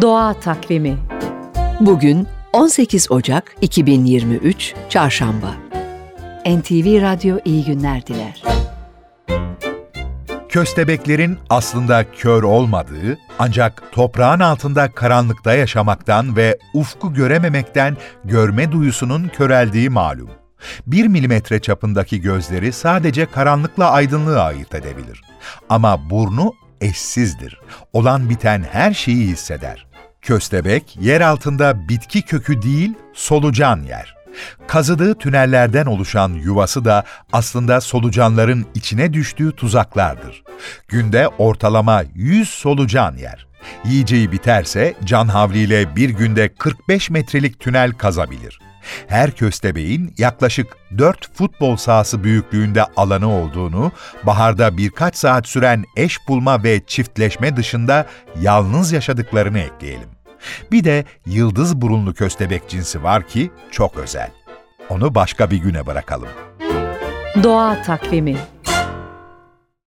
Doğa Takvimi Bugün 18 Ocak 2023 Çarşamba NTV Radyo iyi günler diler. Köstebeklerin aslında kör olmadığı, ancak toprağın altında karanlıkta yaşamaktan ve ufku görememekten görme duyusunun köreldiği malum. Bir milimetre çapındaki gözleri sadece karanlıkla aydınlığı ayırt edebilir. Ama burnu eşsizdir. Olan biten her şeyi hisseder. Köstebek, yer altında bitki kökü değil, solucan yer. Kazıdığı tünellerden oluşan yuvası da aslında solucanların içine düştüğü tuzaklardır. Günde ortalama 100 solucan yer. Yiyeceği biterse can havliyle bir günde 45 metrelik tünel kazabilir. Her köstebeğin yaklaşık 4 futbol sahası büyüklüğünde alanı olduğunu, baharda birkaç saat süren eş bulma ve çiftleşme dışında yalnız yaşadıklarını ekleyelim. Bir de yıldız burunlu köstebek cinsi var ki çok özel. Onu başka bir güne bırakalım. Doğa Takvimi